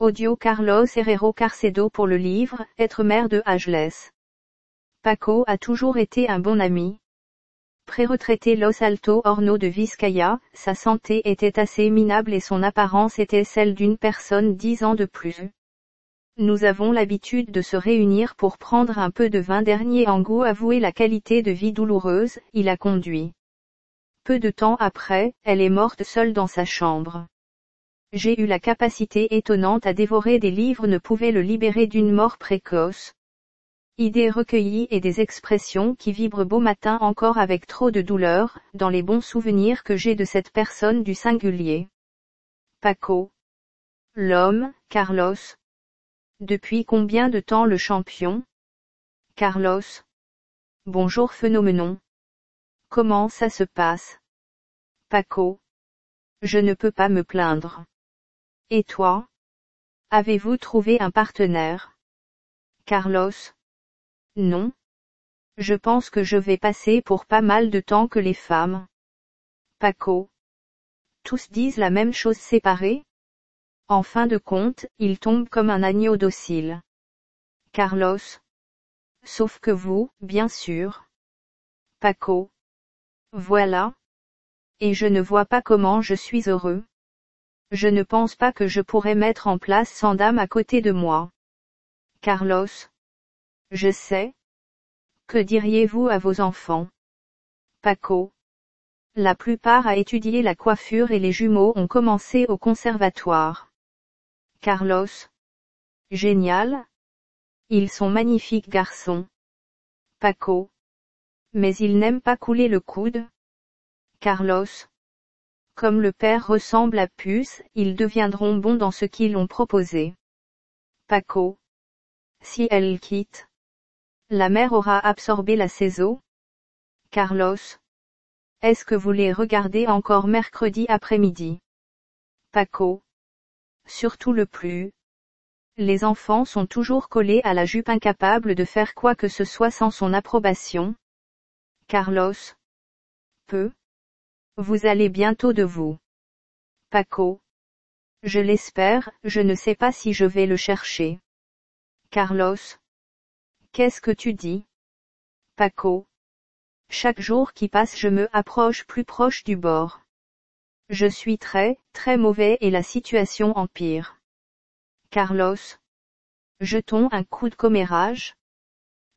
Audio Carlos Herrero Carcedo pour le livre Être mère de Ageless. Paco a toujours été un bon ami. Pré-retraité Los Alto Horno de Vizcaya, sa santé était assez minable et son apparence était celle d'une personne dix ans de plus. Nous avons l'habitude de se réunir pour prendre un peu de vin dernier en goût avouer la qualité de vie douloureuse, il a conduit. Peu de temps après, elle est morte seule dans sa chambre. J'ai eu la capacité étonnante à dévorer des livres ne pouvait le libérer d'une mort précoce. Idées recueillies et des expressions qui vibrent beau matin encore avec trop de douleur, dans les bons souvenirs que j'ai de cette personne du singulier. Paco. L'homme, Carlos. Depuis combien de temps le champion? Carlos. Bonjour phénoménon. Comment ça se passe? Paco. Je ne peux pas me plaindre. Et toi? Avez-vous trouvé un partenaire? Carlos? Non. Je pense que je vais passer pour pas mal de temps que les femmes. Paco? Tous disent la même chose séparée En fin de compte, il tombe comme un agneau docile. Carlos? Sauf que vous, bien sûr. Paco? Voilà. Et je ne vois pas comment je suis heureux. Je ne pense pas que je pourrais mettre en place sans dame à côté de moi. Carlos. Je sais. Que diriez-vous à vos enfants? Paco. La plupart a étudié la coiffure et les jumeaux ont commencé au conservatoire. Carlos. Génial. Ils sont magnifiques garçons. Paco. Mais ils n'aiment pas couler le coude. Carlos. Comme le père ressemble à Puce, ils deviendront bons dans ce qu'ils ont proposé. Paco. Si elle quitte. La mère aura absorbé la saison. Carlos. Est-ce que vous les regardez encore mercredi après-midi? Paco. Surtout le plus. Les enfants sont toujours collés à la jupe incapables de faire quoi que ce soit sans son approbation. Carlos. Peu. Vous allez bientôt de vous. Paco. Je l'espère, je ne sais pas si je vais le chercher. Carlos. Qu'est-ce que tu dis? Paco. Chaque jour qui passe je me approche plus proche du bord. Je suis très, très mauvais et la situation empire. Carlos. Jetons un coup de commérage.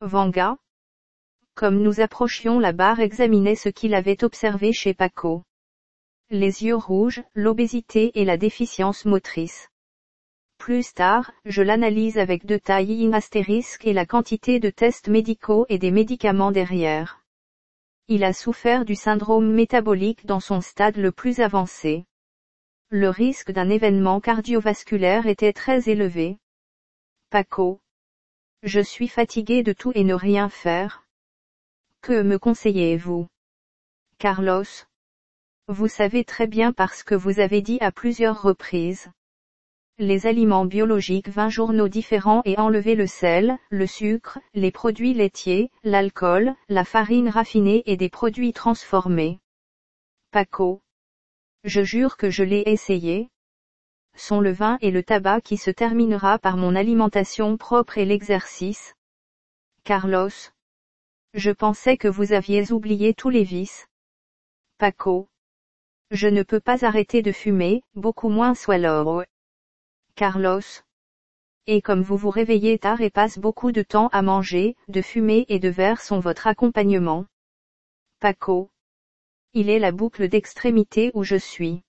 Vanga comme nous approchions la barre examinait ce qu'il avait observé chez Paco. Les yeux rouges, l'obésité et la déficience motrice. Plus tard, je l'analyse avec de taille astérisque et la quantité de tests médicaux et des médicaments derrière. Il a souffert du syndrome métabolique dans son stade le plus avancé. Le risque d'un événement cardiovasculaire était très élevé. Paco. Je suis fatigué de tout et ne rien faire. Que me conseillez-vous? Carlos? Vous savez très bien parce que vous avez dit à plusieurs reprises. Les aliments biologiques 20 journaux différents et enlever le sel, le sucre, les produits laitiers, l'alcool, la farine raffinée et des produits transformés. Paco? Je jure que je l'ai essayé. Sont le vin et le tabac qui se terminera par mon alimentation propre et l'exercice. Carlos? Je pensais que vous aviez oublié tous les vices. Paco. Je ne peux pas arrêter de fumer, beaucoup moins soit l'or. Carlos. Et comme vous vous réveillez tard et passe beaucoup de temps à manger, de fumer et de verre sont votre accompagnement. Paco. Il est la boucle d'extrémité où je suis.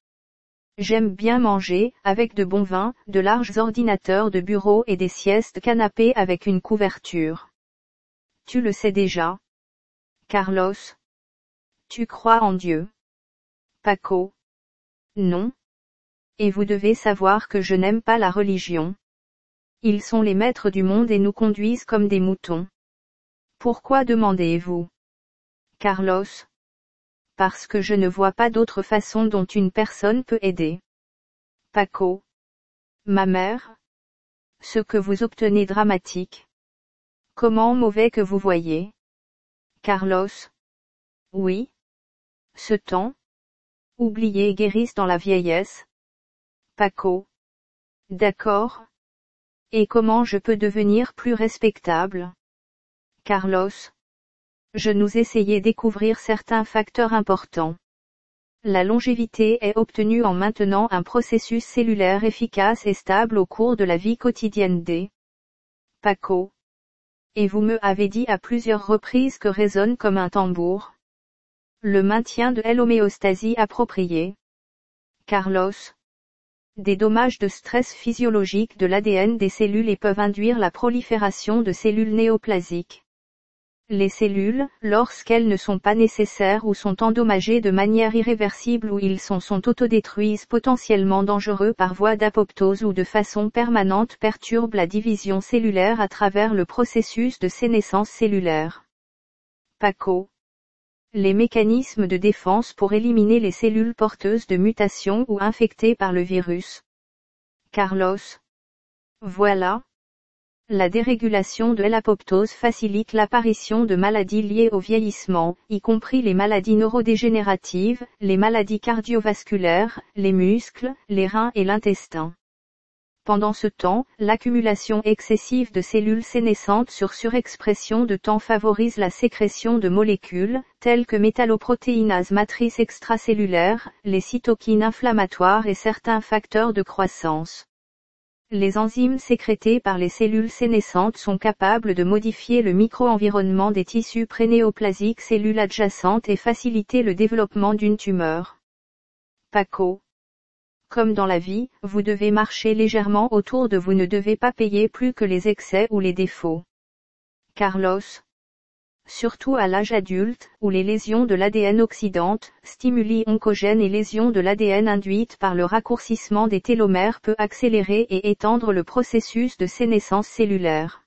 J'aime bien manger, avec de bons vins, de larges ordinateurs de bureau et des siestes canapés avec une couverture. Tu le sais déjà. Carlos. Tu crois en Dieu. Paco. Non. Et vous devez savoir que je n'aime pas la religion. Ils sont les maîtres du monde et nous conduisent comme des moutons. Pourquoi demandez-vous? Carlos. Parce que je ne vois pas d'autre façon dont une personne peut aider. Paco. Ma mère. Ce que vous obtenez dramatique. Comment mauvais que vous voyez? Carlos? Oui. Ce temps? Oubliez guérisse dans la vieillesse? Paco? D'accord. Et comment je peux devenir plus respectable? Carlos? Je nous essayais découvrir certains facteurs importants. La longévité est obtenue en maintenant un processus cellulaire efficace et stable au cours de la vie quotidienne des Paco. Et vous me avez dit à plusieurs reprises que résonne comme un tambour. Le maintien de l'homéostasie appropriée. Carlos. Des dommages de stress physiologique de l'ADN des cellules et peuvent induire la prolifération de cellules néoplasiques. Les cellules, lorsqu'elles ne sont pas nécessaires ou sont endommagées de manière irréversible ou ils sont, sont autodétruisent potentiellement dangereux par voie d'apoptose ou de façon permanente perturbent la division cellulaire à travers le processus de sénescence cellulaire. PACO. Les mécanismes de défense pour éliminer les cellules porteuses de mutations ou infectées par le virus. Carlos. Voilà, la dérégulation de l'apoptose facilite l'apparition de maladies liées au vieillissement, y compris les maladies neurodégénératives, les maladies cardiovasculaires, les muscles, les reins et l'intestin. Pendant ce temps, l'accumulation excessive de cellules sénescentes sur surexpression de temps favorise la sécrétion de molécules, telles que métalloprotéinase matrice extracellulaire, les cytokines inflammatoires et certains facteurs de croissance. Les enzymes sécrétées par les cellules sénescentes sont capables de modifier le micro-environnement des tissus prénéoplasiques cellules adjacentes et faciliter le développement d'une tumeur. Paco. Comme dans la vie, vous devez marcher légèrement autour de vous ne devez pas payer plus que les excès ou les défauts. Carlos surtout à l'âge adulte, où les lésions de l'ADN oxydantes, stimuli oncogènes et lésions de l'ADN induites par le raccourcissement des télomères peut accélérer et étendre le processus de sénescence cellulaire.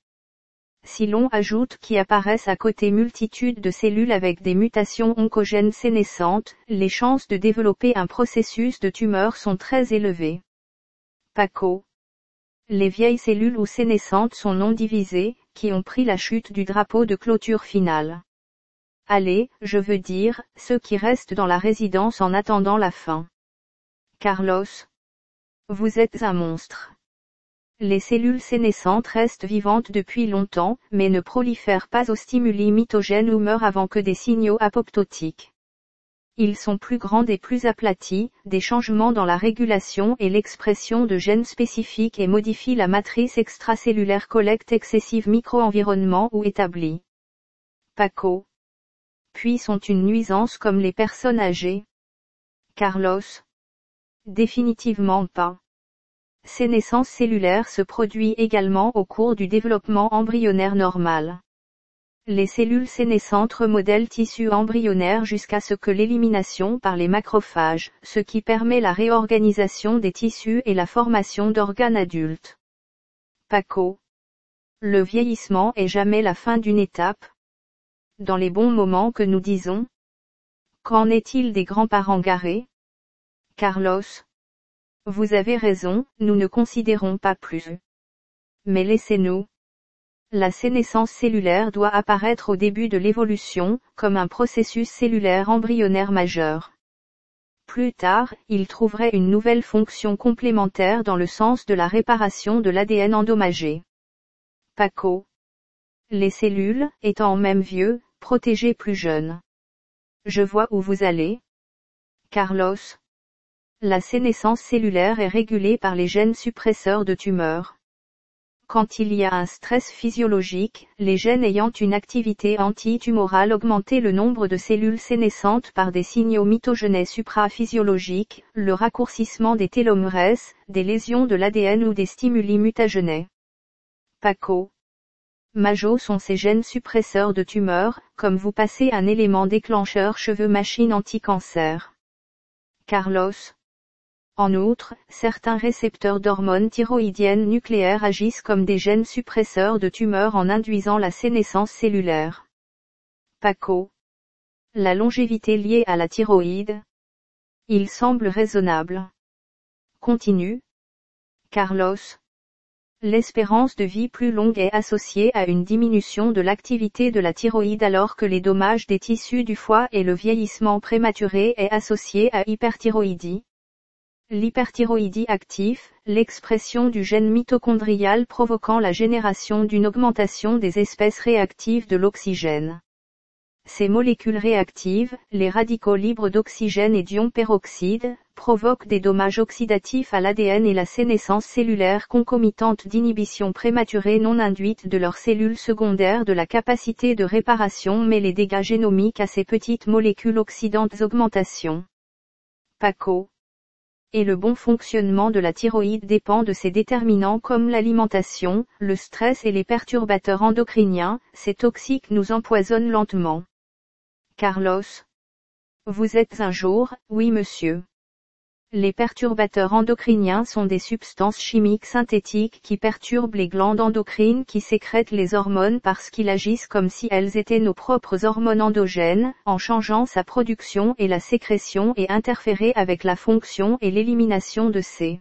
Si l'on ajoute qui apparaissent à côté multitude de cellules avec des mutations oncogènes sénescentes, les chances de développer un processus de tumeur sont très élevées. PACO. Les vieilles cellules ou sénescentes sont non divisées, qui ont pris la chute du drapeau de clôture finale. Allez, je veux dire, ceux qui restent dans la résidence en attendant la fin. Carlos. Vous êtes un monstre. Les cellules sénescentes restent vivantes depuis longtemps, mais ne prolifèrent pas aux stimuli mitogènes ou meurent avant que des signaux apoptotiques. Ils sont plus grands et plus aplatis, des changements dans la régulation et l'expression de gènes spécifiques et modifient la matrice extracellulaire collecte excessive micro-environnement ou établie. Paco. Puis sont une nuisance comme les personnes âgées. Carlos. Définitivement pas. Sénescence cellulaire se produit également au cours du développement embryonnaire normal. Les cellules sénescentes remodèlent tissu embryonnaire jusqu'à ce que l'élimination par les macrophages, ce qui permet la réorganisation des tissus et la formation d'organes adultes. Paco. Le vieillissement est jamais la fin d'une étape. Dans les bons moments que nous disons. Qu'en est-il des grands-parents garés? Carlos. Vous avez raison, nous ne considérons pas plus. Mais laissez-nous, la sénescence cellulaire doit apparaître au début de l'évolution, comme un processus cellulaire embryonnaire majeur. Plus tard, il trouverait une nouvelle fonction complémentaire dans le sens de la réparation de l'ADN endommagé. Paco. Les cellules, étant même vieux, protégées plus jeunes. Je vois où vous allez. Carlos. La sénescence cellulaire est régulée par les gènes suppresseurs de tumeurs. Quand il y a un stress physiologique, les gènes ayant une activité antitumorale augmentent le nombre de cellules sénescentes par des signaux mitogenés supraphysiologiques, le raccourcissement des télomères, des lésions de l'ADN ou des stimuli mutagenés. PACO. MAJO sont ces gènes suppresseurs de tumeurs, comme vous passez un élément déclencheur cheveux machine anti-cancer. Carlos. En outre, certains récepteurs d'hormones thyroïdiennes nucléaires agissent comme des gènes suppresseurs de tumeurs en induisant la sénescence cellulaire. PACO. La longévité liée à la thyroïde. Il semble raisonnable. Continue. Carlos. L'espérance de vie plus longue est associée à une diminution de l'activité de la thyroïde alors que les dommages des tissus du foie et le vieillissement prématuré est associé à hyperthyroïdie. L'hyperthyroïdie actif, l'expression du gène mitochondrial provoquant la génération d'une augmentation des espèces réactives de l'oxygène. Ces molécules réactives, les radicaux libres d'oxygène et d'ion peroxyde, provoquent des dommages oxydatifs à l'ADN et la sénescence cellulaire concomitante d'inhibition prématurée non induite de leurs cellules secondaires de la capacité de réparation mais les dégâts génomiques à ces petites molécules oxydantes augmentation. PACO. Et le bon fonctionnement de la thyroïde dépend de ces déterminants comme l'alimentation, le stress et les perturbateurs endocriniens, ces toxiques nous empoisonnent lentement. Carlos. Vous êtes un jour, oui monsieur. Les perturbateurs endocriniens sont des substances chimiques synthétiques qui perturbent les glandes endocrines qui sécrètent les hormones parce qu'ils agissent comme si elles étaient nos propres hormones endogènes, en changeant sa production et la sécrétion et interférer avec la fonction et l'élimination de ces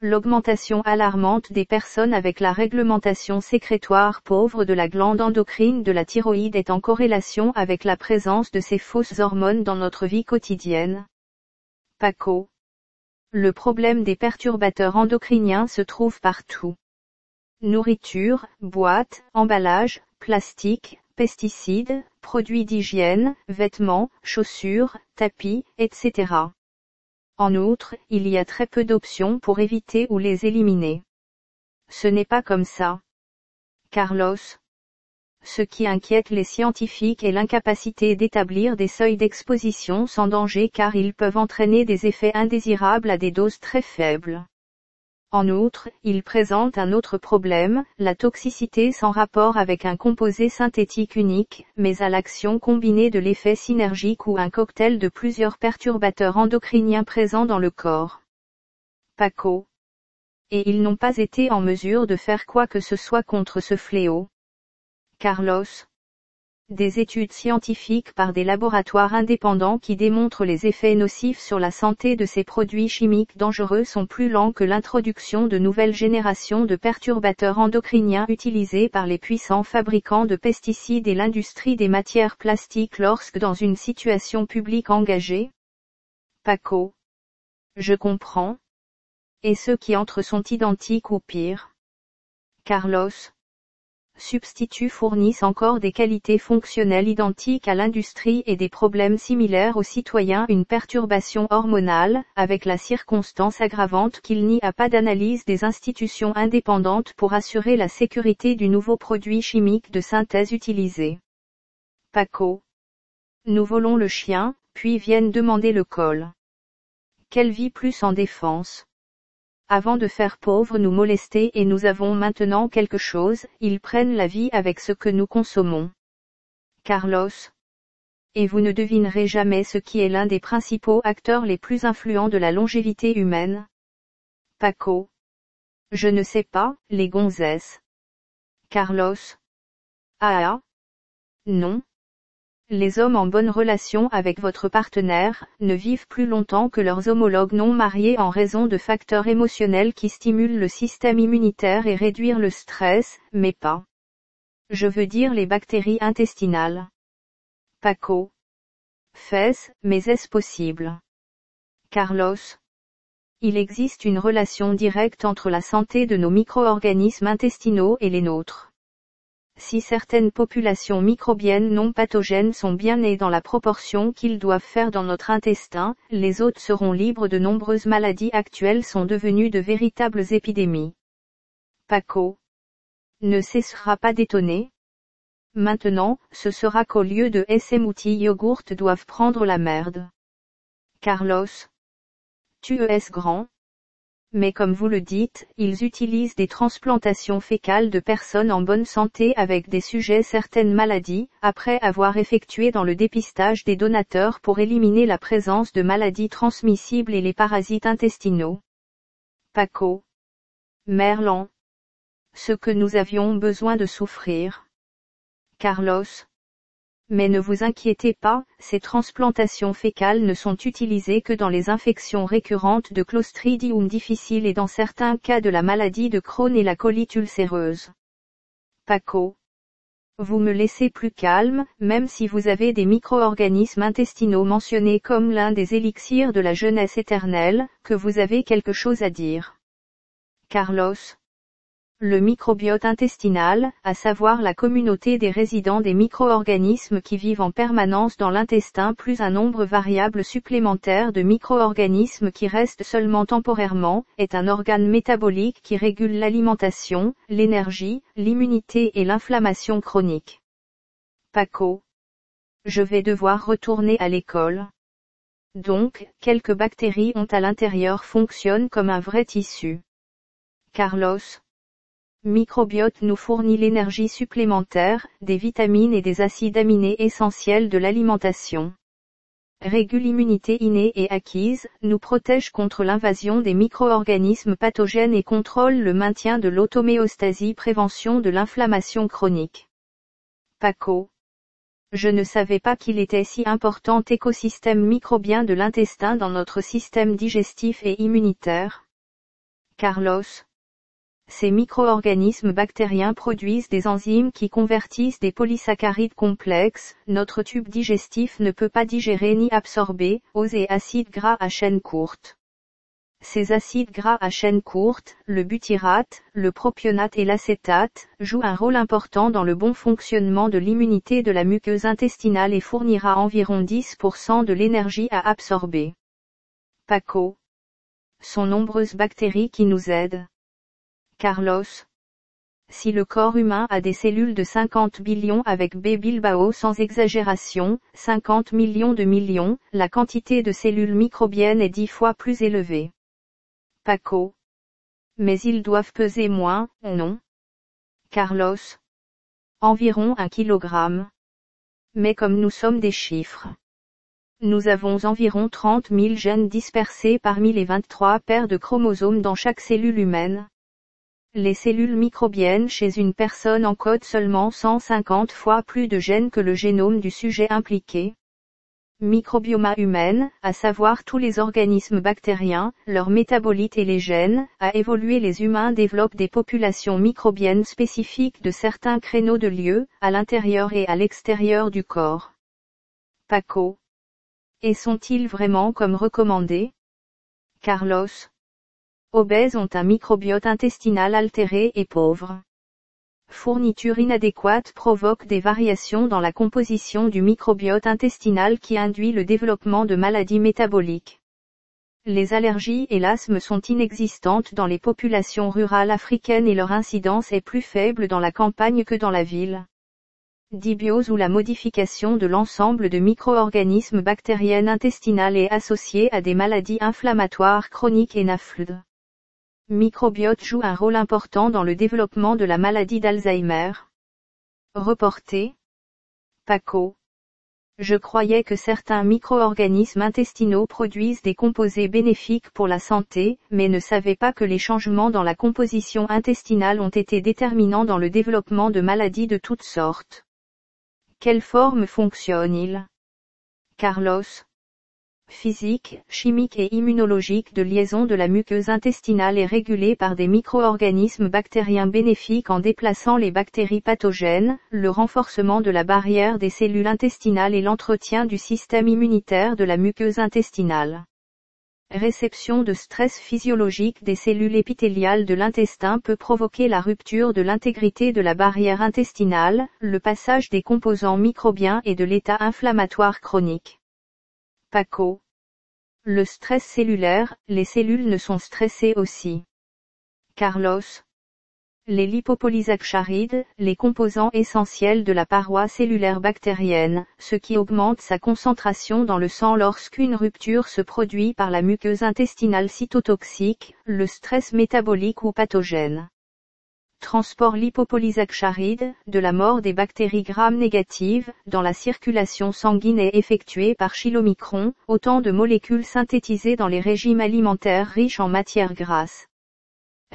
L'augmentation alarmante des personnes avec la réglementation sécrétoire pauvre de la glande endocrine de la thyroïde est en corrélation avec la présence de ces fausses hormones dans notre vie quotidienne. PACO. Le problème des perturbateurs endocriniens se trouve partout. Nourriture, boîtes, emballages, plastique, pesticides, produits d'hygiène, vêtements, chaussures, tapis, etc. En outre, il y a très peu d'options pour éviter ou les éliminer. Ce n'est pas comme ça. Carlos. Ce qui inquiète les scientifiques est l'incapacité d'établir des seuils d'exposition sans danger car ils peuvent entraîner des effets indésirables à des doses très faibles. En outre, il présente un autre problème, la toxicité sans rapport avec un composé synthétique unique, mais à l'action combinée de l'effet synergique ou un cocktail de plusieurs perturbateurs endocriniens présents dans le corps. PACO. Et ils n'ont pas été en mesure de faire quoi que ce soit contre ce fléau. Carlos des études scientifiques par des laboratoires indépendants qui démontrent les effets nocifs sur la santé de ces produits chimiques dangereux sont plus lents que l'introduction de nouvelles générations de perturbateurs endocriniens utilisés par les puissants fabricants de pesticides et l'industrie des matières plastiques lorsque dans une situation publique engagée. Paco. Je comprends. Et ceux qui entrent sont identiques ou pires. Carlos substituts fournissent encore des qualités fonctionnelles identiques à l'industrie et des problèmes similaires aux citoyens une perturbation hormonale, avec la circonstance aggravante qu'il n'y a pas d'analyse des institutions indépendantes pour assurer la sécurité du nouveau produit chimique de synthèse utilisé. Paco. Nous volons le chien, puis viennent demander le col. Quelle vie plus en défense? Avant de faire pauvre nous molester et nous avons maintenant quelque chose, ils prennent la vie avec ce que nous consommons. Carlos. Et vous ne devinerez jamais ce qui est l'un des principaux acteurs les plus influents de la longévité humaine. Paco. Je ne sais pas, les gonzesses. Carlos. Ah ah. Non, les hommes en bonne relation avec votre partenaire, ne vivent plus longtemps que leurs homologues non mariés en raison de facteurs émotionnels qui stimulent le système immunitaire et réduire le stress, mais pas. Je veux dire les bactéries intestinales. Paco. Fesses, mais est-ce possible? Carlos. Il existe une relation directe entre la santé de nos micro-organismes intestinaux et les nôtres. Si certaines populations microbiennes non pathogènes sont bien nées dans la proportion qu'ils doivent faire dans notre intestin, les autres seront libres de nombreuses maladies actuelles sont devenues de véritables épidémies. Paco. Ne cessera pas d'étonner. Maintenant, ce sera qu'au lieu de SM outils yogourt doivent prendre la merde. Carlos. Tu es grand mais comme vous le dites, ils utilisent des transplantations fécales de personnes en bonne santé avec des sujets certaines maladies, après avoir effectué dans le dépistage des donateurs pour éliminer la présence de maladies transmissibles et les parasites intestinaux. Paco. Merlan. Ce que nous avions besoin de souffrir. Carlos. Mais ne vous inquiétez pas, ces transplantations fécales ne sont utilisées que dans les infections récurrentes de Clostridium difficile et dans certains cas de la maladie de Crohn et la colite ulcéreuse. Paco. Vous me laissez plus calme, même si vous avez des micro-organismes intestinaux mentionnés comme l'un des élixirs de la jeunesse éternelle, que vous avez quelque chose à dire. Carlos. Le microbiote intestinal, à savoir la communauté des résidents des micro-organismes qui vivent en permanence dans l'intestin plus un nombre variable supplémentaire de micro-organismes qui restent seulement temporairement, est un organe métabolique qui régule l'alimentation, l'énergie, l'immunité et l'inflammation chronique. Paco. Je vais devoir retourner à l'école. Donc, quelques bactéries ont à l'intérieur fonctionnent comme un vrai tissu. Carlos microbiote nous fournit l'énergie supplémentaire, des vitamines et des acides aminés essentiels de l'alimentation. Régule l'immunité innée et acquise, nous protège contre l'invasion des micro-organismes pathogènes et contrôle le maintien de l'automéostasie prévention de l'inflammation chronique. Paco. Je ne savais pas qu'il était si important écosystème microbien de l'intestin dans notre système digestif et immunitaire. Carlos. Ces micro-organismes bactériens produisent des enzymes qui convertissent des polysaccharides complexes, notre tube digestif ne peut pas digérer ni absorber, aux et acides gras à chaîne courte. Ces acides gras à chaîne courte, le butyrate, le propionate et l'acétate, jouent un rôle important dans le bon fonctionnement de l'immunité de la muqueuse intestinale et fournira environ 10% de l'énergie à absorber. Paco. Sont nombreuses bactéries qui nous aident. Carlos. Si le corps humain a des cellules de 50 billions avec B Bilbao sans exagération, 50 millions de millions, la quantité de cellules microbiennes est dix fois plus élevée. Paco. Mais ils doivent peser moins, non? Carlos. Environ un kilogramme. Mais comme nous sommes des chiffres. Nous avons environ 30 000 gènes dispersés parmi les 23 paires de chromosomes dans chaque cellule humaine. Les cellules microbiennes chez une personne encodent seulement 150 fois plus de gènes que le génome du sujet impliqué. Microbioma humaine, à savoir tous les organismes bactériens, leurs métabolites et les gènes, à évoluer les humains développent des populations microbiennes spécifiques de certains créneaux de lieu, à l'intérieur et à l'extérieur du corps. Paco. Et sont-ils vraiment comme recommandés? Carlos obèses ont un microbiote intestinal altéré et pauvre. Fourniture inadéquate provoque des variations dans la composition du microbiote intestinal qui induit le développement de maladies métaboliques. Les allergies et l'asthme sont inexistantes dans les populations rurales africaines et leur incidence est plus faible dans la campagne que dans la ville. Dibiose ou la modification de l'ensemble de micro-organismes bactériennes intestinales est associée à des maladies inflammatoires chroniques et nafludes microbiote joue un rôle important dans le développement de la maladie d'Alzheimer. Reporté. Paco. Je croyais que certains micro-organismes intestinaux produisent des composés bénéfiques pour la santé, mais ne savais pas que les changements dans la composition intestinale ont été déterminants dans le développement de maladies de toutes sortes. Quelle forme fonctionne-il Carlos physique, chimique et immunologique de liaison de la muqueuse intestinale est régulée par des micro-organismes bactériens bénéfiques en déplaçant les bactéries pathogènes, le renforcement de la barrière des cellules intestinales et l'entretien du système immunitaire de la muqueuse intestinale. Réception de stress physiologique des cellules épithéliales de l'intestin peut provoquer la rupture de l'intégrité de la barrière intestinale, le passage des composants microbiens et de l'état inflammatoire chronique. Le stress cellulaire, les cellules ne sont stressées aussi. Carlos. Les lipopolysaccharides, les composants essentiels de la paroi cellulaire bactérienne, ce qui augmente sa concentration dans le sang lorsqu'une rupture se produit par la muqueuse intestinale cytotoxique, le stress métabolique ou pathogène transport lipopolysaccharides, de la mort des bactéries gram-négatives, dans la circulation sanguine est effectué par chylomicron, autant de molécules synthétisées dans les régimes alimentaires riches en matières grasses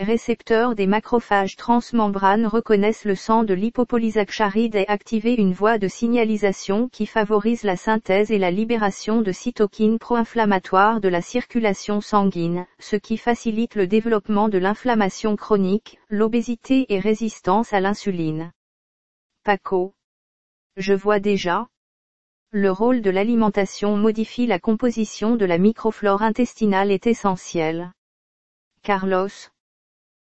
récepteurs des macrophages transmembranes reconnaissent le sang de l'hypopolysaccharide et activent une voie de signalisation qui favorise la synthèse et la libération de cytokines pro-inflammatoires de la circulation sanguine, ce qui facilite le développement de l'inflammation chronique, l'obésité et résistance à l'insuline. Paco. Je vois déjà. Le rôle de l'alimentation modifie la composition de la microflore intestinale est essentiel. Carlos.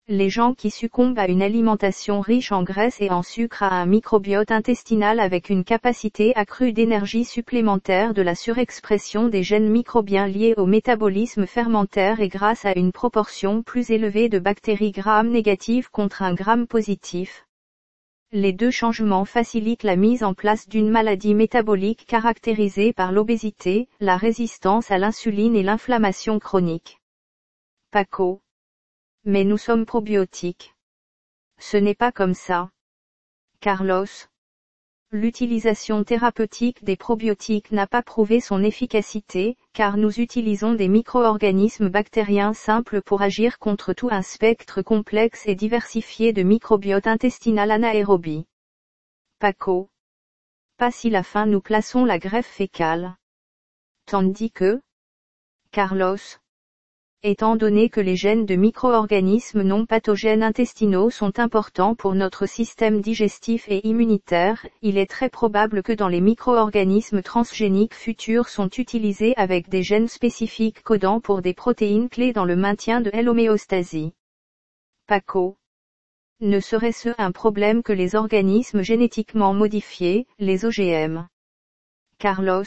Les gens qui succombent à une alimentation riche en graisse et en sucre à un microbiote intestinal avec une capacité accrue d'énergie supplémentaire de la surexpression des gènes microbiens liés au métabolisme fermentaire et grâce à une proportion plus élevée de bactéries gram négatives contre un gramme positif. Les deux changements facilitent la mise en place d'une maladie métabolique caractérisée par l'obésité, la résistance à l'insuline et l'inflammation chronique. Paco mais nous sommes probiotiques. Ce n'est pas comme ça. Carlos. L'utilisation thérapeutique des probiotiques n'a pas prouvé son efficacité, car nous utilisons des micro-organismes bactériens simples pour agir contre tout un spectre complexe et diversifié de microbiote intestinal anaérobie. Paco. Pas si la fin nous plaçons la greffe fécale. Tandis que, Carlos, étant donné que les gènes de micro-organismes non pathogènes intestinaux sont importants pour notre système digestif et immunitaire, il est très probable que dans les micro-organismes transgéniques futurs sont utilisés avec des gènes spécifiques codant pour des protéines clés dans le maintien de l'homéostasie. Paco. Ne serait-ce un problème que les organismes génétiquement modifiés, les OGM Carlos.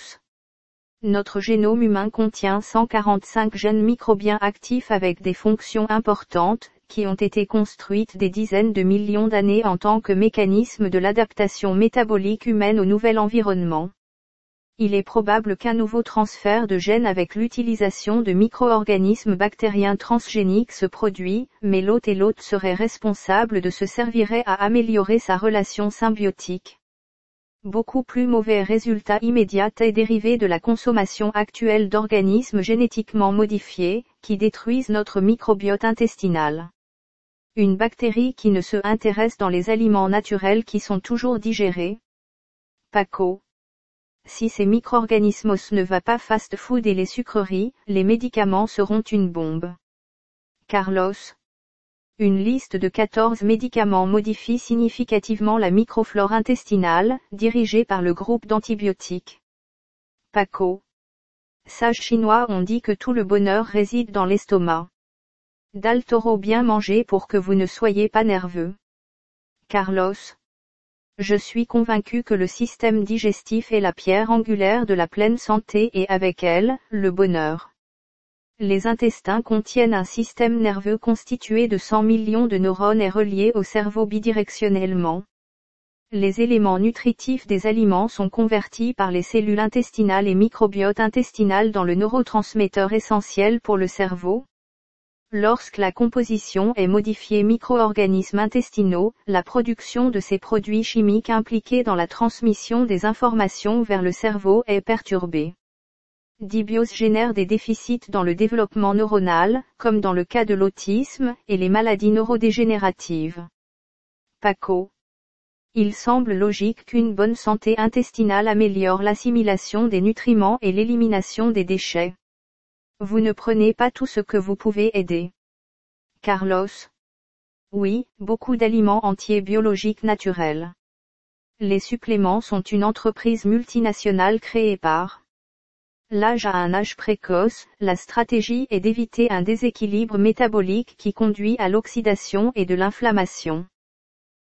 Notre génome humain contient 145 gènes microbiens actifs avec des fonctions importantes, qui ont été construites des dizaines de millions d'années en tant que mécanisme de l'adaptation métabolique humaine au nouvel environnement. Il est probable qu'un nouveau transfert de gènes avec l'utilisation de micro-organismes bactériens transgéniques se produit, mais l'hôte et l'hôte seraient responsables de se servirait à améliorer sa relation symbiotique. Beaucoup plus mauvais résultat immédiat est dérivé de la consommation actuelle d'organismes génétiquement modifiés, qui détruisent notre microbiote intestinal. Une bactérie qui ne se intéresse dans les aliments naturels qui sont toujours digérés. Paco. Si ces micro-organismes ne va pas fast food et les sucreries, les médicaments seront une bombe. Carlos. Une liste de 14 médicaments modifie significativement la microflore intestinale, dirigée par le groupe d'antibiotiques. Paco. Sages chinois ont dit que tout le bonheur réside dans l'estomac. Dal toro bien manger pour que vous ne soyez pas nerveux. Carlos. Je suis convaincu que le système digestif est la pierre angulaire de la pleine santé et avec elle, le bonheur. Les intestins contiennent un système nerveux constitué de 100 millions de neurones et relié au cerveau bidirectionnellement. Les éléments nutritifs des aliments sont convertis par les cellules intestinales et microbiote intestinal dans le neurotransmetteur essentiel pour le cerveau. Lorsque la composition est modifiée micro-organismes intestinaux, la production de ces produits chimiques impliqués dans la transmission des informations vers le cerveau est perturbée. Dibiose génère des déficits dans le développement neuronal, comme dans le cas de l'autisme, et les maladies neurodégénératives. Paco. Il semble logique qu'une bonne santé intestinale améliore l'assimilation des nutriments et l'élimination des déchets. Vous ne prenez pas tout ce que vous pouvez aider. Carlos. Oui, beaucoup d'aliments entiers biologiques naturels. Les suppléments sont une entreprise multinationale créée par L'âge à un âge précoce, la stratégie est d'éviter un déséquilibre métabolique qui conduit à l'oxydation et de l'inflammation.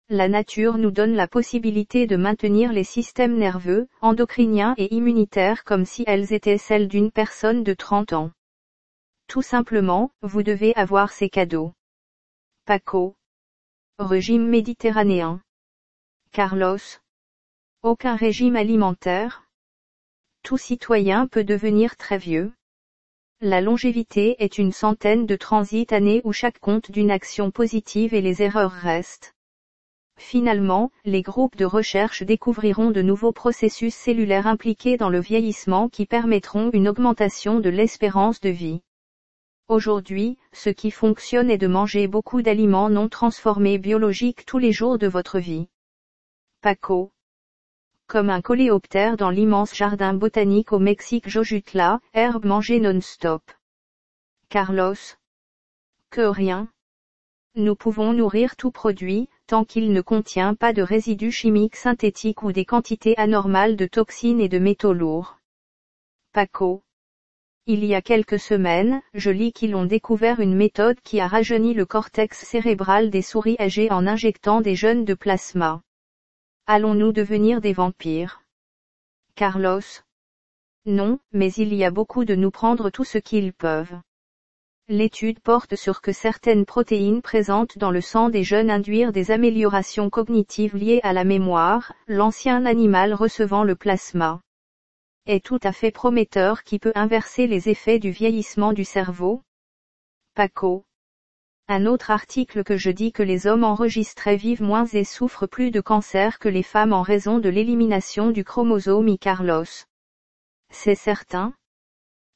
La nature nous donne la possibilité de maintenir les systèmes nerveux, endocriniens et immunitaires comme si elles étaient celles d'une personne de 30 ans. Tout simplement, vous devez avoir ces cadeaux. Paco. Régime méditerranéen. Carlos. Aucun régime alimentaire, tout citoyen peut devenir très vieux. La longévité est une centaine de transits années où chaque compte d'une action positive et les erreurs restent. Finalement, les groupes de recherche découvriront de nouveaux processus cellulaires impliqués dans le vieillissement qui permettront une augmentation de l'espérance de vie. Aujourd'hui, ce qui fonctionne est de manger beaucoup d'aliments non transformés biologiques tous les jours de votre vie. Paco comme un coléoptère dans l'immense jardin botanique au Mexique Jojutla, herbe mangée non-stop. Carlos. Que rien. Nous pouvons nourrir tout produit, tant qu'il ne contient pas de résidus chimiques synthétiques ou des quantités anormales de toxines et de métaux lourds. Paco. Il y a quelques semaines, je lis qu'ils ont découvert une méthode qui a rajeuni le cortex cérébral des souris âgées en injectant des jeunes de plasma. Allons-nous devenir des vampires? Carlos? Non, mais il y a beaucoup de nous prendre tout ce qu'ils peuvent. L'étude porte sur que certaines protéines présentes dans le sang des jeunes induire des améliorations cognitives liées à la mémoire, l'ancien animal recevant le plasma est tout à fait prometteur qui peut inverser les effets du vieillissement du cerveau? Paco. Un autre article que je dis que les hommes enregistrés vivent moins et souffrent plus de cancer que les femmes en raison de l'élimination du chromosome I Carlos. C'est certain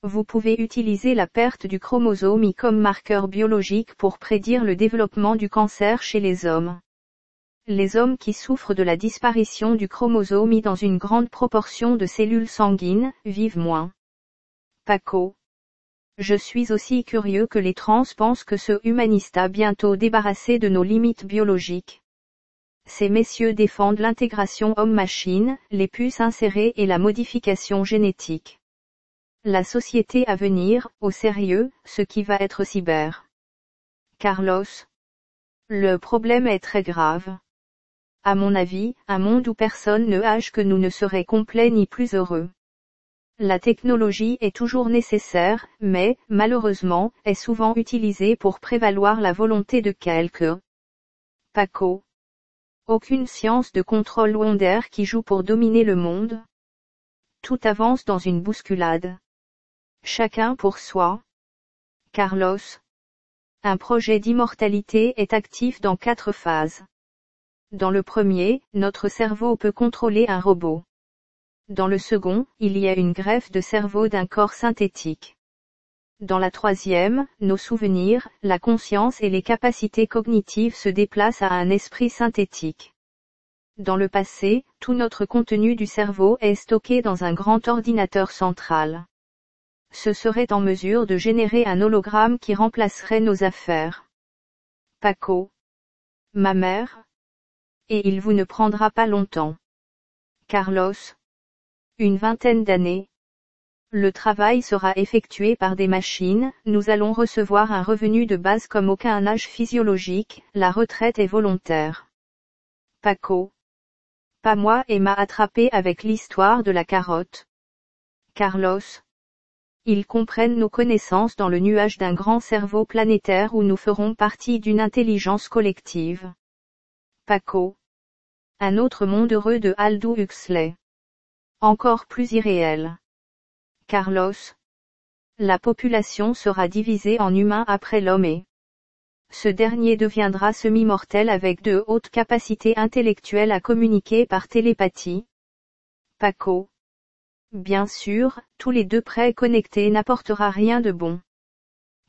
Vous pouvez utiliser la perte du chromosome I comme marqueur biologique pour prédire le développement du cancer chez les hommes. Les hommes qui souffrent de la disparition du chromosome I dans une grande proportion de cellules sanguines, vivent moins. Paco. Je suis aussi curieux que les trans pensent que ce humanista bientôt débarrassé de nos limites biologiques. Ces messieurs défendent l'intégration homme-machine, les puces insérées et la modification génétique. La société à venir, au sérieux, ce qui va être cyber. Carlos. Le problème est très grave. À mon avis, un monde où personne ne hache que nous ne serait complet ni plus heureux. La technologie est toujours nécessaire, mais, malheureusement, est souvent utilisée pour prévaloir la volonté de quelques. Paco. Aucune science de contrôle Wonder qui joue pour dominer le monde. Tout avance dans une bousculade. Chacun pour soi. Carlos. Un projet d'immortalité est actif dans quatre phases. Dans le premier, notre cerveau peut contrôler un robot. Dans le second, il y a une greffe de cerveau d'un corps synthétique. Dans la troisième, nos souvenirs, la conscience et les capacités cognitives se déplacent à un esprit synthétique. Dans le passé, tout notre contenu du cerveau est stocké dans un grand ordinateur central. Ce serait en mesure de générer un hologramme qui remplacerait nos affaires. Paco. Ma mère. Et il vous ne prendra pas longtemps. Carlos. Une vingtaine d'années. Le travail sera effectué par des machines, nous allons recevoir un revenu de base comme aucun âge physiologique, la retraite est volontaire. Paco. Pas moi et m'a attrapé avec l'histoire de la carotte. Carlos. Ils comprennent nos connaissances dans le nuage d'un grand cerveau planétaire où nous ferons partie d'une intelligence collective. Paco. Un autre monde heureux de Aldous Huxley. Encore plus irréel. Carlos. La population sera divisée en humains après l'homme et ce dernier deviendra semi-mortel avec de hautes capacités intellectuelles à communiquer par télépathie. Paco. Bien sûr, tous les deux prêts connectés n'apportera rien de bon.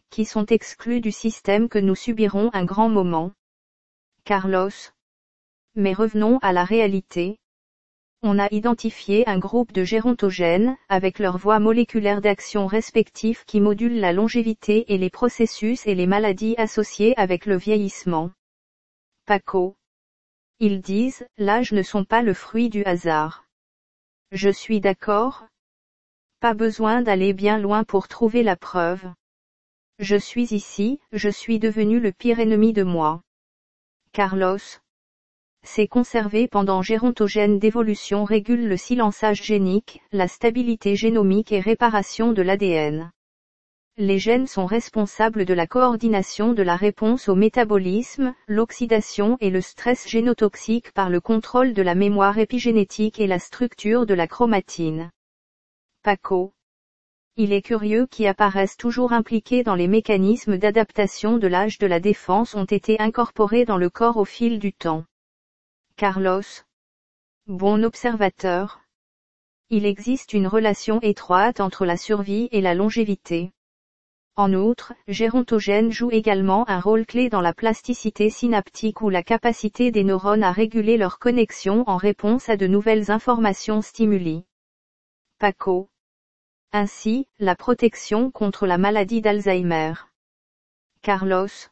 Qui sont exclus du système que nous subirons un grand moment. Carlos. Mais revenons à la réalité on a identifié un groupe de gérontogènes, avec leurs voies moléculaires d'action respectives qui modulent la longévité et les processus et les maladies associées avec le vieillissement. Paco. Ils disent, l'âge ne sont pas le fruit du hasard. Je suis d'accord. Pas besoin d'aller bien loin pour trouver la preuve. Je suis ici, je suis devenu le pire ennemi de moi. Carlos c'est conservé pendant gérontogène d'évolution régule le silençage génique, la stabilité génomique et réparation de l'ADN. Les gènes sont responsables de la coordination de la réponse au métabolisme, l'oxydation et le stress génotoxique par le contrôle de la mémoire épigénétique et la structure de la chromatine. Paco. Il est curieux qui apparaissent toujours impliqués dans les mécanismes d'adaptation de l'âge de la défense ont été incorporés dans le corps au fil du temps. Carlos. Bon observateur. Il existe une relation étroite entre la survie et la longévité. En outre, gérontogène joue également un rôle clé dans la plasticité synaptique ou la capacité des neurones à réguler leur connexion en réponse à de nouvelles informations stimuli. Paco. Ainsi, la protection contre la maladie d'Alzheimer. Carlos.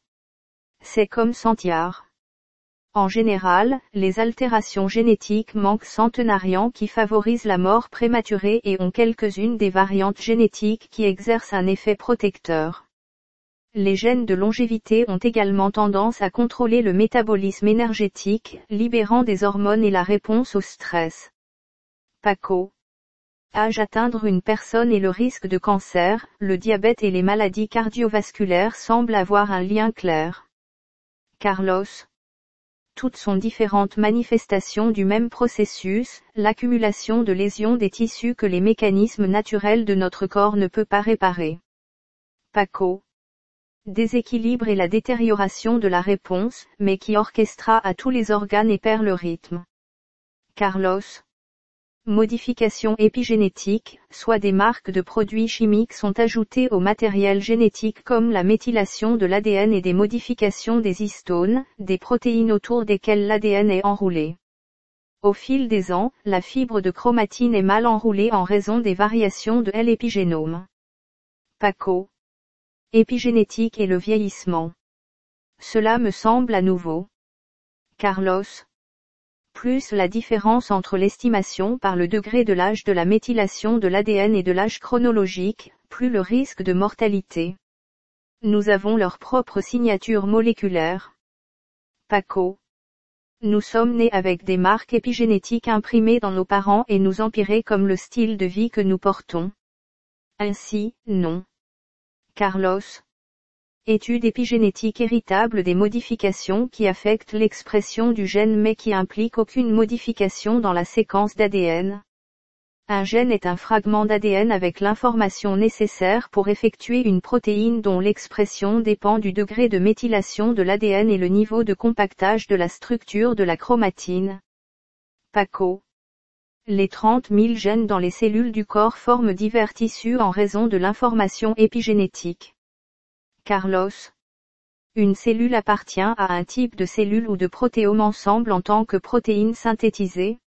C'est comme Santiar. En général, les altérations génétiques manquent centenarians qui favorisent la mort prématurée et ont quelques-unes des variantes génétiques qui exercent un effet protecteur. Les gènes de longévité ont également tendance à contrôler le métabolisme énergétique, libérant des hormones et la réponse au stress. PACO. Âge atteindre une personne et le risque de cancer, le diabète et les maladies cardiovasculaires semblent avoir un lien clair. Carlos toutes sont différentes manifestations du même processus, l'accumulation de lésions des tissus que les mécanismes naturels de notre corps ne peut pas réparer. Paco. Déséquilibre et la détérioration de la réponse, mais qui orchestra à tous les organes et perd le rythme. Carlos. Modifications épigénétiques, soit des marques de produits chimiques sont ajoutées au matériel génétique comme la méthylation de l'ADN et des modifications des histones, des protéines autour desquelles l'ADN est enroulé. Au fil des ans, la fibre de chromatine est mal enroulée en raison des variations de l'épigénome. PACO. Épigénétique et le vieillissement. Cela me semble à nouveau. Carlos, plus la différence entre l'estimation par le degré de l'âge de la méthylation de l'ADN et de l'âge chronologique, plus le risque de mortalité. Nous avons leur propre signature moléculaire. PACO. Nous sommes nés avec des marques épigénétiques imprimées dans nos parents et nous empirer comme le style de vie que nous portons. Ainsi, non. Carlos, Étude épigénétique héritable des modifications qui affectent l'expression du gène mais qui impliquent aucune modification dans la séquence d'ADN. Un gène est un fragment d'ADN avec l'information nécessaire pour effectuer une protéine dont l'expression dépend du degré de méthylation de l'ADN et le niveau de compactage de la structure de la chromatine. PACO. Les 30 000 gènes dans les cellules du corps forment divers tissus en raison de l'information épigénétique. Carlos. Une cellule appartient à un type de cellule ou de protéome ensemble en tant que protéine synthétisée.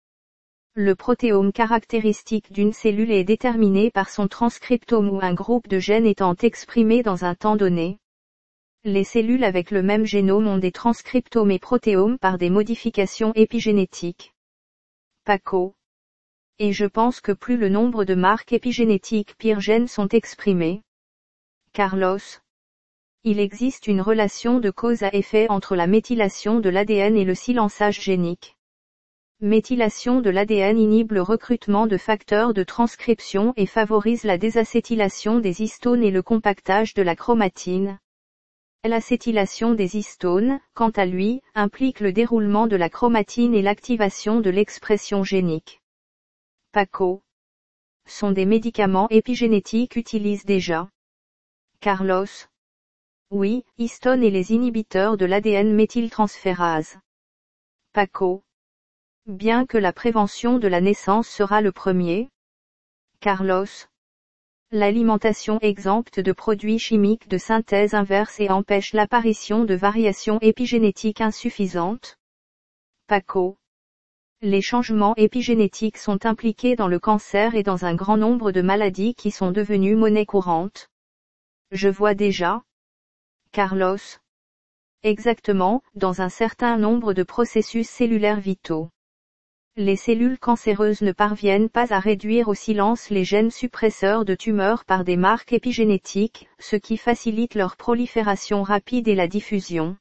Le protéome caractéristique d'une cellule est déterminé par son transcriptome ou un groupe de gènes étant exprimé dans un temps donné. Les cellules avec le même génome ont des transcriptomes et protéomes par des modifications épigénétiques. PACO. Et je pense que plus le nombre de marques épigénétiques pire gènes sont exprimés. Carlos. Il existe une relation de cause à effet entre la méthylation de l'ADN et le silençage génique. Méthylation de l'ADN inhibe le recrutement de facteurs de transcription et favorise la désacétylation des histones et le compactage de la chromatine. L'acétylation des histones, quant à lui, implique le déroulement de la chromatine et l'activation de l'expression génique. PACO. Sont des médicaments épigénétiques utilisent déjà. Carlos. Oui, histone et les inhibiteurs de l'ADN méthyltransférase. PACO. Bien que la prévention de la naissance sera le premier. Carlos. L'alimentation exempte de produits chimiques de synthèse inverse et empêche l'apparition de variations épigénétiques insuffisantes. PACO. Les changements épigénétiques sont impliqués dans le cancer et dans un grand nombre de maladies qui sont devenues monnaie courante. Je vois déjà, Carlos? Exactement, dans un certain nombre de processus cellulaires vitaux. Les cellules cancéreuses ne parviennent pas à réduire au silence les gènes suppresseurs de tumeurs par des marques épigénétiques, ce qui facilite leur prolifération rapide et la diffusion.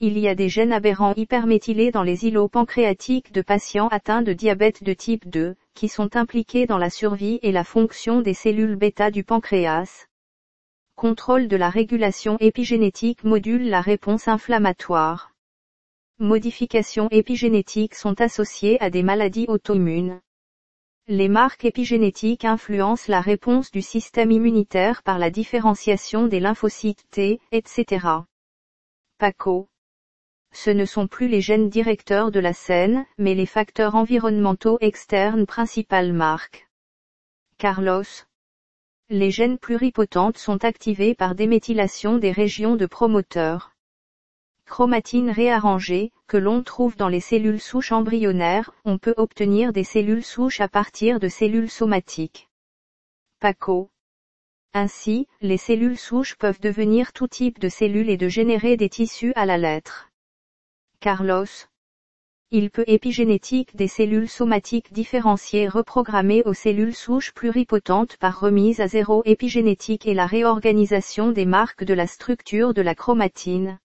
Il y a des gènes aberrants hyperméthylés dans les îlots pancréatiques de patients atteints de diabète de type 2, qui sont impliqués dans la survie et la fonction des cellules bêta du pancréas, Contrôle de la régulation épigénétique module la réponse inflammatoire. Modifications épigénétiques sont associées à des maladies auto-immunes. Les marques épigénétiques influencent la réponse du système immunitaire par la différenciation des lymphocytes T, etc. PACO. Ce ne sont plus les gènes directeurs de la scène, mais les facteurs environnementaux externes principales marques. Carlos les gènes pluripotentes sont activés par déméthylation des régions de promoteurs. Chromatine réarrangée, que l'on trouve dans les cellules souches embryonnaires, on peut obtenir des cellules souches à partir de cellules somatiques. PACO. Ainsi, les cellules souches peuvent devenir tout type de cellules et de générer des tissus à la lettre. Carlos. Il peut épigénétique des cellules somatiques différenciées reprogrammées aux cellules souches pluripotentes par remise à zéro épigénétique et la réorganisation des marques de la structure de la chromatine.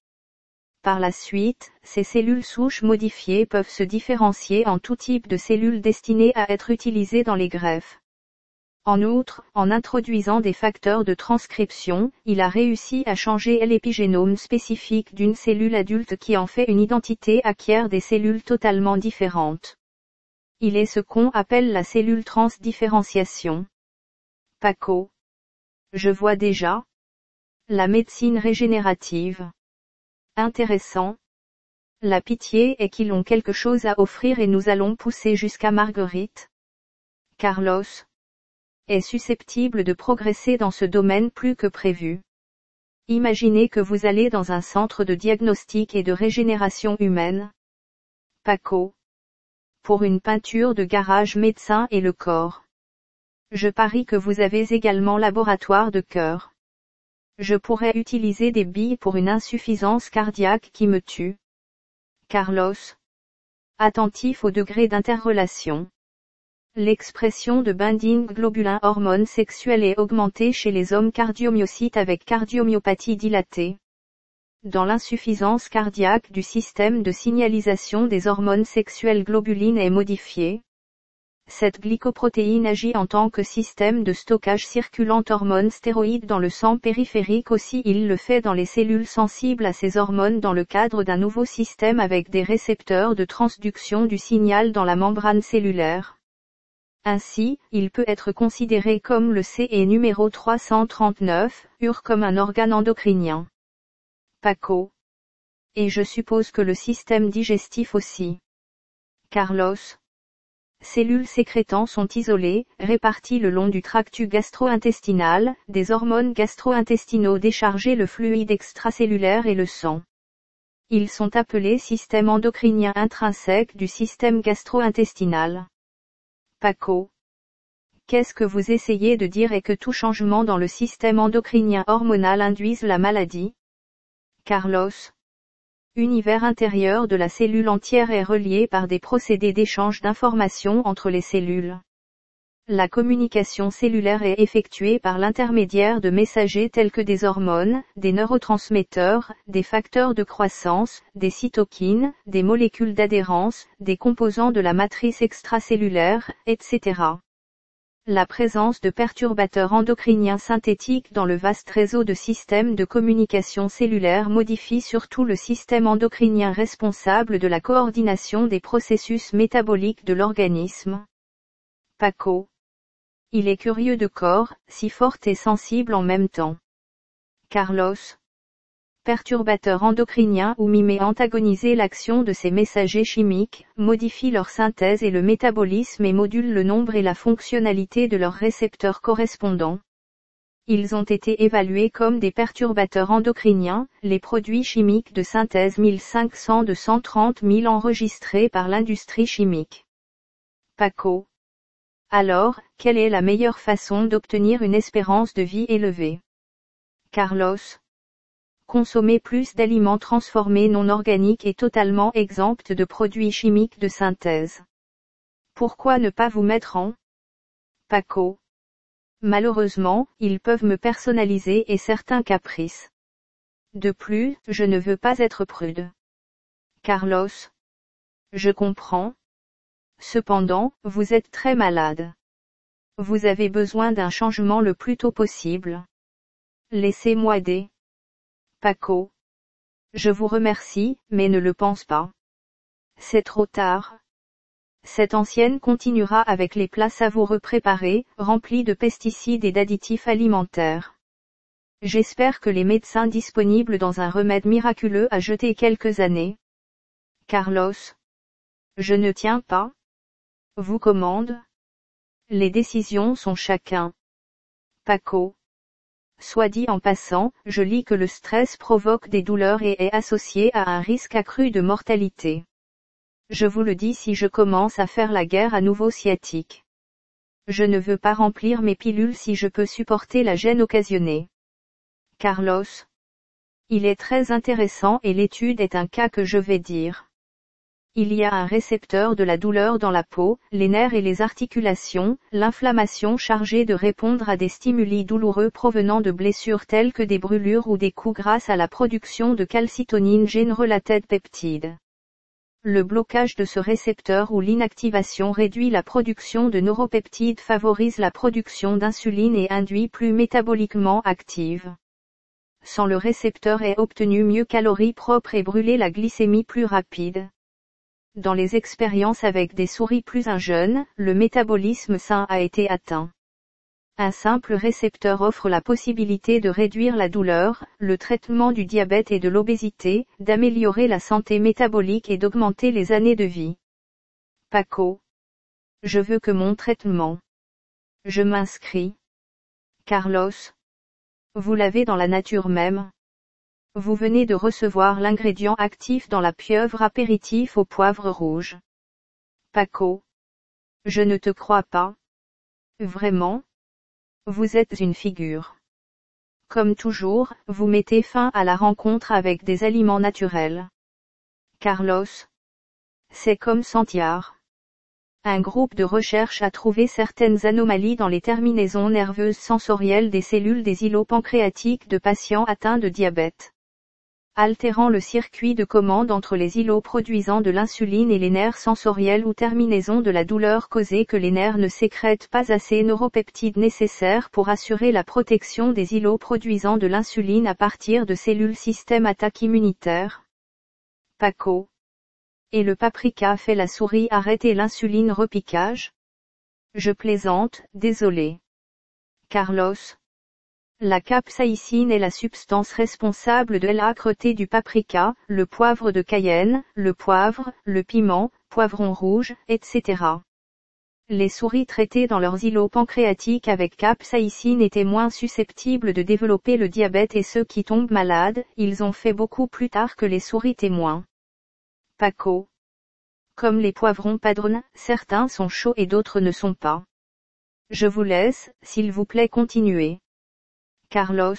Par la suite, ces cellules souches modifiées peuvent se différencier en tout type de cellules destinées à être utilisées dans les greffes. En outre, en introduisant des facteurs de transcription, il a réussi à changer l'épigénome spécifique d'une cellule adulte qui en fait une identité acquiert des cellules totalement différentes. Il est ce qu'on appelle la cellule transdifférenciation. Paco. Je vois déjà. La médecine régénérative. Intéressant. La pitié est qu'ils ont quelque chose à offrir et nous allons pousser jusqu'à Marguerite. Carlos est susceptible de progresser dans ce domaine plus que prévu. Imaginez que vous allez dans un centre de diagnostic et de régénération humaine. Paco. Pour une peinture de garage médecin et le corps. Je parie que vous avez également laboratoire de cœur. Je pourrais utiliser des billes pour une insuffisance cardiaque qui me tue. Carlos. Attentif au degré d'interrelation. L'expression de binding globulin hormone sexuelle est augmentée chez les hommes cardiomyocytes avec cardiomyopathie dilatée. Dans l'insuffisance cardiaque du système de signalisation des hormones sexuelles globulines est modifié. Cette glycoprotéine agit en tant que système de stockage circulant hormones stéroïdes dans le sang périphérique aussi il le fait dans les cellules sensibles à ces hormones dans le cadre d'un nouveau système avec des récepteurs de transduction du signal dans la membrane cellulaire. Ainsi, il peut être considéré comme le CE numéro 339, UR comme un organe endocrinien. Paco. Et je suppose que le système digestif aussi. Carlos. Cellules sécrétant sont isolées, réparties le long du tractus gastro-intestinal, des hormones gastro-intestinaux déchargées le fluide extracellulaire et le sang. Ils sont appelés système endocrinien intrinsèque du système gastro-intestinal. Paco. Qu'est-ce que vous essayez de dire et que tout changement dans le système endocrinien hormonal induise la maladie? Carlos. Univers intérieur de la cellule entière est relié par des procédés d'échange d'informations entre les cellules. La communication cellulaire est effectuée par l'intermédiaire de messagers tels que des hormones, des neurotransmetteurs, des facteurs de croissance, des cytokines, des molécules d'adhérence, des composants de la matrice extracellulaire, etc. La présence de perturbateurs endocriniens synthétiques dans le vaste réseau de systèmes de communication cellulaire modifie surtout le système endocrinien responsable de la coordination des processus métaboliques de l'organisme. Paco il est curieux de corps, si fort et sensible en même temps. Carlos. Perturbateur endocrinien ou mimé antagoniser l'action de ces messagers chimiques, modifie leur synthèse et le métabolisme et module le nombre et la fonctionnalité de leurs récepteurs correspondants. Ils ont été évalués comme des perturbateurs endocriniens, les produits chimiques de synthèse 1500 de 130 000 enregistrés par l'industrie chimique. Paco. Alors, quelle est la meilleure façon d'obtenir une espérance de vie élevée? Carlos. Consommer plus d'aliments transformés non organiques et totalement exempts de produits chimiques de synthèse. Pourquoi ne pas vous mettre en? Paco. Malheureusement, ils peuvent me personnaliser et certains caprices. De plus, je ne veux pas être prude. Carlos. Je comprends, Cependant, vous êtes très malade. Vous avez besoin d'un changement le plus tôt possible. Laissez-moi des. Paco. Je vous remercie, mais ne le pense pas. C'est trop tard. Cette ancienne continuera avec les plats savoureux préparés, remplis de pesticides et d'additifs alimentaires. J'espère que les médecins disponibles dans un remède miraculeux à jeter quelques années. Carlos. Je ne tiens pas, vous commande Les décisions sont chacun. Paco. Soit dit en passant, je lis que le stress provoque des douleurs et est associé à un risque accru de mortalité. Je vous le dis si je commence à faire la guerre à nouveau sciatique. Je ne veux pas remplir mes pilules si je peux supporter la gêne occasionnée. Carlos. Il est très intéressant et l'étude est un cas que je vais dire. Il y a un récepteur de la douleur dans la peau, les nerfs et les articulations, l'inflammation chargée de répondre à des stimuli douloureux provenant de blessures telles que des brûlures ou des coups grâce à la production de calcitonine gène related peptide. Le blocage de ce récepteur ou l'inactivation réduit la production de neuropeptides favorise la production d'insuline et induit plus métaboliquement active. Sans le récepteur est obtenu mieux calories propres et brûler la glycémie plus rapide. Dans les expériences avec des souris plus jeunes, le métabolisme sain a été atteint. Un simple récepteur offre la possibilité de réduire la douleur, le traitement du diabète et de l'obésité, d'améliorer la santé métabolique et d'augmenter les années de vie. Paco. Je veux que mon traitement. Je m'inscris. Carlos. Vous l'avez dans la nature même. Vous venez de recevoir l'ingrédient actif dans la pieuvre apéritif au poivre rouge. Paco. Je ne te crois pas. Vraiment? Vous êtes une figure. Comme toujours, vous mettez fin à la rencontre avec des aliments naturels. Carlos. C'est comme Santiar. Un groupe de recherche a trouvé certaines anomalies dans les terminaisons nerveuses sensorielles des cellules des îlots pancréatiques de patients atteints de diabète altérant le circuit de commande entre les îlots produisant de l'insuline et les nerfs sensoriels ou terminaison de la douleur causée que les nerfs ne sécrètent pas assez neuropeptides nécessaires pour assurer la protection des îlots produisant de l'insuline à partir de cellules système attaque immunitaire. Paco. Et le paprika fait la souris arrêter l'insuline repiquage Je plaisante, désolé. Carlos. La capsaïcine est la substance responsable de l'âcreté du paprika, le poivre de Cayenne, le poivre, le piment, poivron rouge, etc. Les souris traitées dans leurs îlots pancréatiques avec capsaïcine étaient moins susceptibles de développer le diabète et ceux qui tombent malades, ils ont fait beaucoup plus tard que les souris témoins. Paco. Comme les poivrons padrons, certains sont chauds et d'autres ne sont pas. Je vous laisse, s'il vous plaît continuer. Carlos.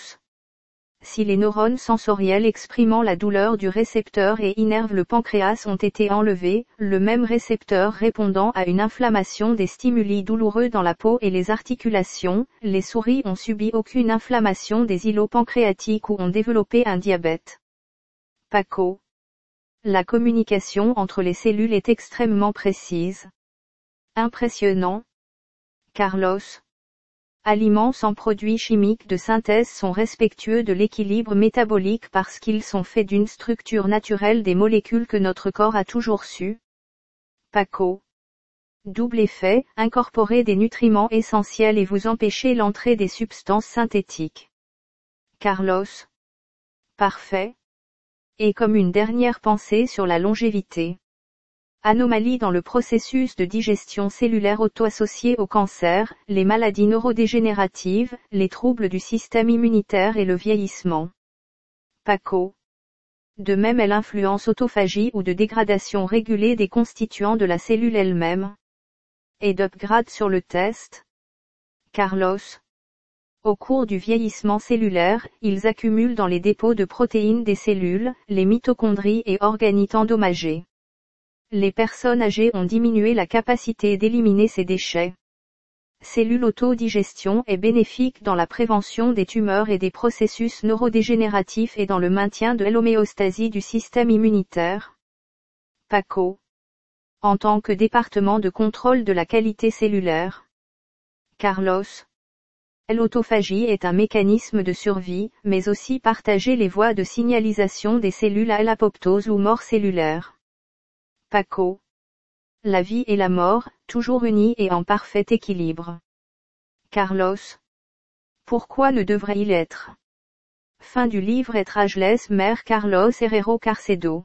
Si les neurones sensoriels exprimant la douleur du récepteur et innervent le pancréas ont été enlevés, le même récepteur répondant à une inflammation des stimuli douloureux dans la peau et les articulations, les souris ont subi aucune inflammation des îlots pancréatiques ou ont développé un diabète. Paco. La communication entre les cellules est extrêmement précise. Impressionnant. Carlos aliments sans produits chimiques de synthèse sont respectueux de l'équilibre métabolique parce qu'ils sont faits d'une structure naturelle des molécules que notre corps a toujours su. Paco. Double effet, incorporer des nutriments essentiels et vous empêcher l'entrée des substances synthétiques. Carlos. Parfait. Et comme une dernière pensée sur la longévité. Anomalies dans le processus de digestion cellulaire auto-associée au cancer, les maladies neurodégénératives, les troubles du système immunitaire et le vieillissement. PACO. De même elle influence autophagie ou de dégradation régulée des constituants de la cellule elle-même. Et d'upgrade sur le test. Carlos. Au cours du vieillissement cellulaire, ils accumulent dans les dépôts de protéines des cellules, les mitochondries et organites endommagés. Les personnes âgées ont diminué la capacité d'éliminer ces déchets. Cellule autodigestion est bénéfique dans la prévention des tumeurs et des processus neurodégénératifs et dans le maintien de l'homéostasie du système immunitaire. PACO. En tant que département de contrôle de la qualité cellulaire. Carlos. L'autophagie est un mécanisme de survie, mais aussi partager les voies de signalisation des cellules à l'apoptose ou mort cellulaire. Paco. La vie et la mort, toujours unies et en parfait équilibre. Carlos. Pourquoi ne devrait-il être? Fin du livre Être ageless Mère Carlos Herrero Carcedo.